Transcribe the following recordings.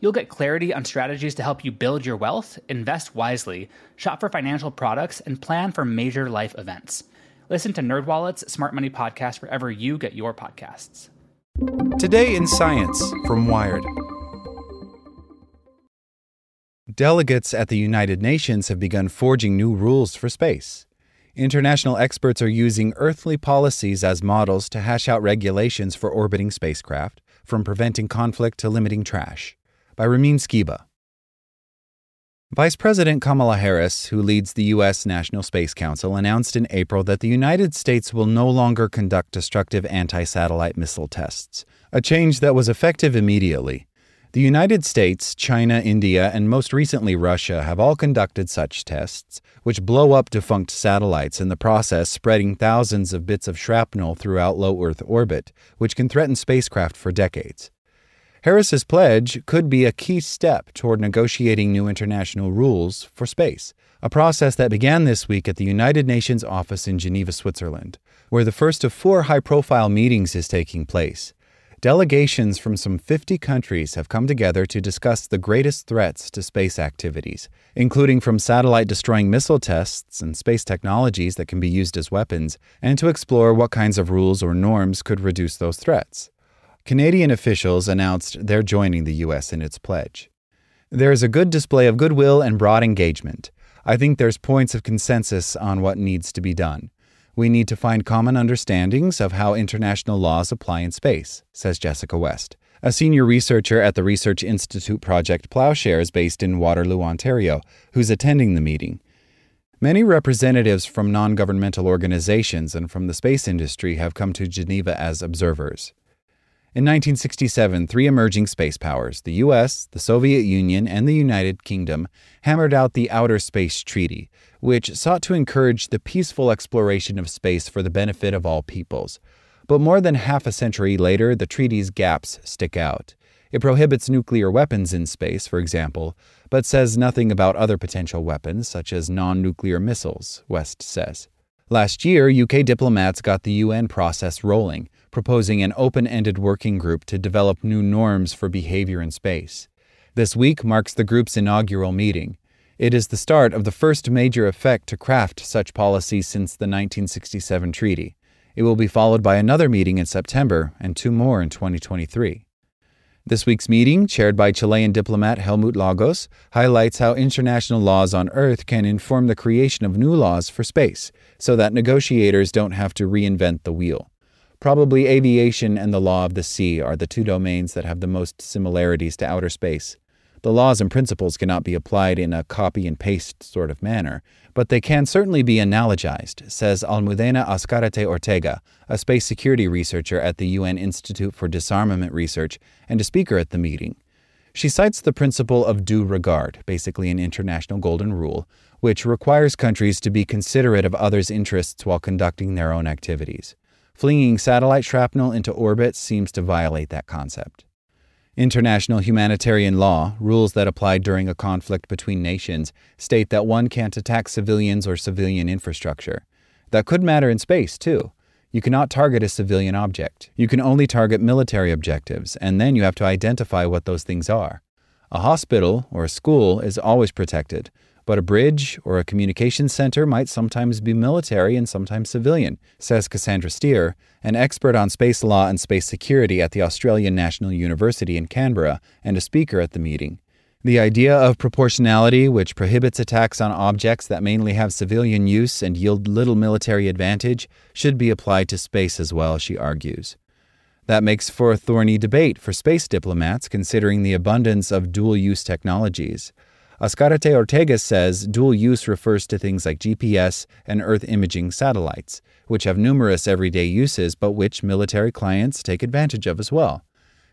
You'll get clarity on strategies to help you build your wealth, invest wisely, shop for financial products, and plan for major life events. Listen to NerdWallet's Smart Money Podcast wherever you get your podcasts. Today in Science from Wired. Delegates at the United Nations have begun forging new rules for space. International experts are using earthly policies as models to hash out regulations for orbiting spacecraft, from preventing conflict to limiting trash. By Ramin Skibba. Vice President Kamala Harris, who leads the U.S. National Space Council, announced in April that the United States will no longer conduct destructive anti satellite missile tests, a change that was effective immediately. The United States, China, India, and most recently Russia have all conducted such tests, which blow up defunct satellites in the process, spreading thousands of bits of shrapnel throughout low Earth orbit, which can threaten spacecraft for decades. Harris's pledge could be a key step toward negotiating new international rules for space, a process that began this week at the United Nations office in Geneva, Switzerland, where the first of four high profile meetings is taking place. Delegations from some 50 countries have come together to discuss the greatest threats to space activities, including from satellite destroying missile tests and space technologies that can be used as weapons, and to explore what kinds of rules or norms could reduce those threats. Canadian officials announced they're joining the U.S. in its pledge. There is a good display of goodwill and broad engagement. I think there's points of consensus on what needs to be done. We need to find common understandings of how international laws apply in space, says Jessica West, a senior researcher at the Research Institute Project Plowshares based in Waterloo, Ontario, who's attending the meeting. Many representatives from non governmental organizations and from the space industry have come to Geneva as observers. In 1967, three emerging space powers, the US, the Soviet Union, and the United Kingdom, hammered out the Outer Space Treaty, which sought to encourage the peaceful exploration of space for the benefit of all peoples. But more than half a century later, the treaty's gaps stick out. It prohibits nuclear weapons in space, for example, but says nothing about other potential weapons, such as non nuclear missiles, West says. Last year, UK diplomats got the UN process rolling, proposing an open ended working group to develop new norms for behavior in space. This week marks the group's inaugural meeting. It is the start of the first major effect to craft such policies since the 1967 treaty. It will be followed by another meeting in September and two more in 2023. This week's meeting, chaired by Chilean diplomat Hellmut Lagos, highlights how international laws on Earth can inform the creation of new laws for space, so that negotiators don't have to reinvent the wheel. Probably aviation and the law of the sea are the two domains that have the most similarities to outer space. The laws and principles cannot be applied in a copy and paste sort of manner, but they can certainly be analogized, says Almudena Azcarate Ortega, a space security researcher at the UN Institute for Disarmament Research and a speaker at the meeting. She cites the principle of due regard, basically an international golden rule, which requires countries to be considerate of others' interests while conducting their own activities. Flinging satellite shrapnel into orbit seems to violate that concept. International humanitarian law, rules that apply during a conflict between nations, state that one can't attack civilians or civilian infrastructure. That could matter in space, too. You cannot target a civilian object. You can only target military objectives, and then you have to identify what those things are. A hospital or a school is always protected, But a bridge or a communications center might sometimes be military and sometimes civilian, says Cassandra Steer, an expert on space law and space security at the Australian National University in Canberra and a speaker at the meeting. The idea of proportionality, which prohibits attacks on objects that mainly have civilian use and yield little military advantage, should be applied to space as well, she argues. That makes for a thorny debate for space diplomats considering the abundance of dual use technologies. Azcarate Ortega says dual use refers to things like GPS and Earth imaging satellites, which have numerous everyday uses but which military clients take advantage of as well.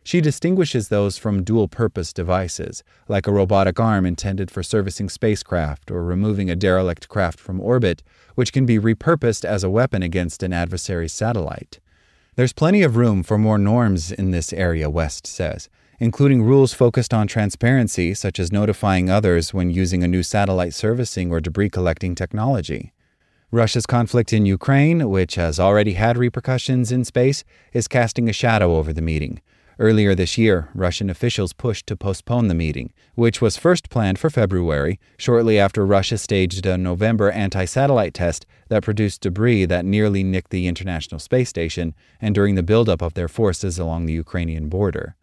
She distinguishes those from dual purpose devices, like a robotic arm intended for servicing spacecraft or removing a derelict craft from orbit, which can be repurposed as a weapon against an adversary's satellite. There's plenty of room for more norms in this area, West says including rules focused on transparency, such as notifying others when using a new satellite servicing or debris collecting technology. Russia's conflict in Ukraine, which has already had repercussions in space, is casting a shadow over the meeting. Earlier this year, Russian officials pushed to postpone the meeting, which was first planned for February, shortly after Russia staged a November anti satellite test that produced debris that nearly nicked the International Space Station and during the buildup of their forces along the Ukrainian border.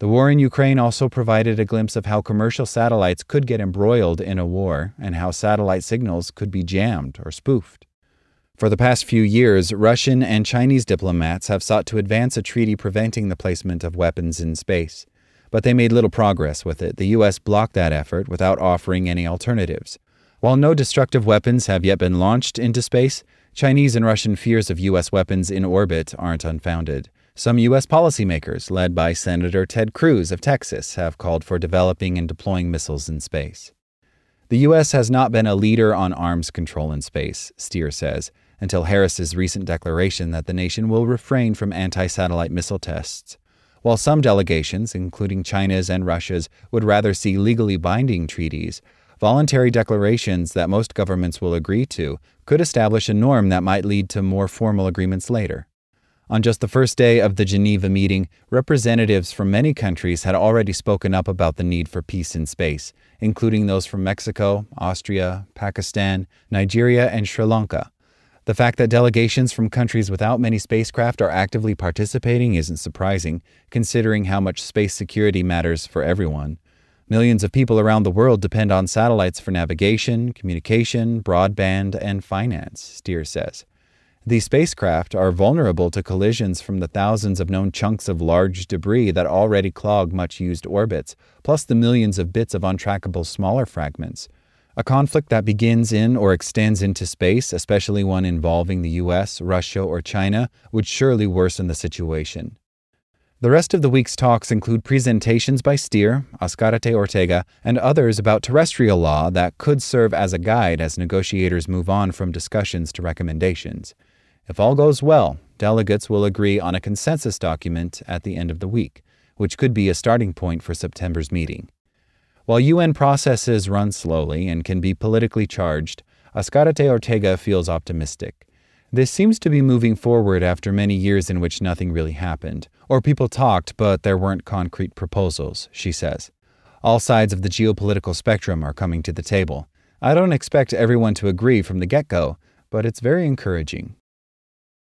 The war in Ukraine also provided a glimpse of how commercial satellites could get embroiled in a war and how satellite signals could be jammed or spoofed. For the past few years, Russian and Chinese diplomats have sought to advance a treaty preventing the placement of weapons in space. But they made little progress with it. The U.S. blocked that effort without offering any alternatives. While no destructive weapons have yet been launched into space, Chinese and Russian fears of U.S. weapons in orbit aren't unfounded. Some U.S. policymakers, led by Senator Ted Cruz of Texas, have called for developing and deploying missiles in space. The U.S. has not been a leader on arms control in space, Steer says, until Harris's recent declaration that the nation will refrain from anti satellite missile tests. While some delegations, including China's and Russia's, would rather see legally binding treaties, voluntary declarations that most governments will agree to could establish a norm that might lead to more formal agreements later. On just the first day of the Geneva meeting, representatives from many countries had already spoken up about the need for peace in space, including those from Mexico, Austria, Pakistan, Nigeria, and Sri Lanka. The fact that delegations from countries without many spacecraft are actively participating isn't surprising, considering how much space security matters for everyone. Millions of people around the world depend on satellites for navigation, communication, broadband, and finance, Steer says. These spacecraft are vulnerable to collisions from the thousands of known chunks of large debris that already clog much used orbits, plus the millions of bits of untrackable smaller fragments. A conflict that begins in or extends into space, especially one involving the US, Russia, or China, would surely worsen the situation. The rest of the week's talks include presentations by Steer, Azcarate Ortega, and others about terrestrial law that could serve as a guide as negotiators move on from discussions to recommendations. If all goes well, delegates will agree on a consensus document at the end of the week, which could be a starting point for September's meeting. While UN processes run slowly and can be politically charged, Azcarate Ortega feels optimistic. This seems to be moving forward after many years in which nothing really happened, or people talked but there weren't concrete proposals, she says. All sides of the geopolitical spectrum are coming to the table. I don't expect everyone to agree from the get go, but it's very encouraging.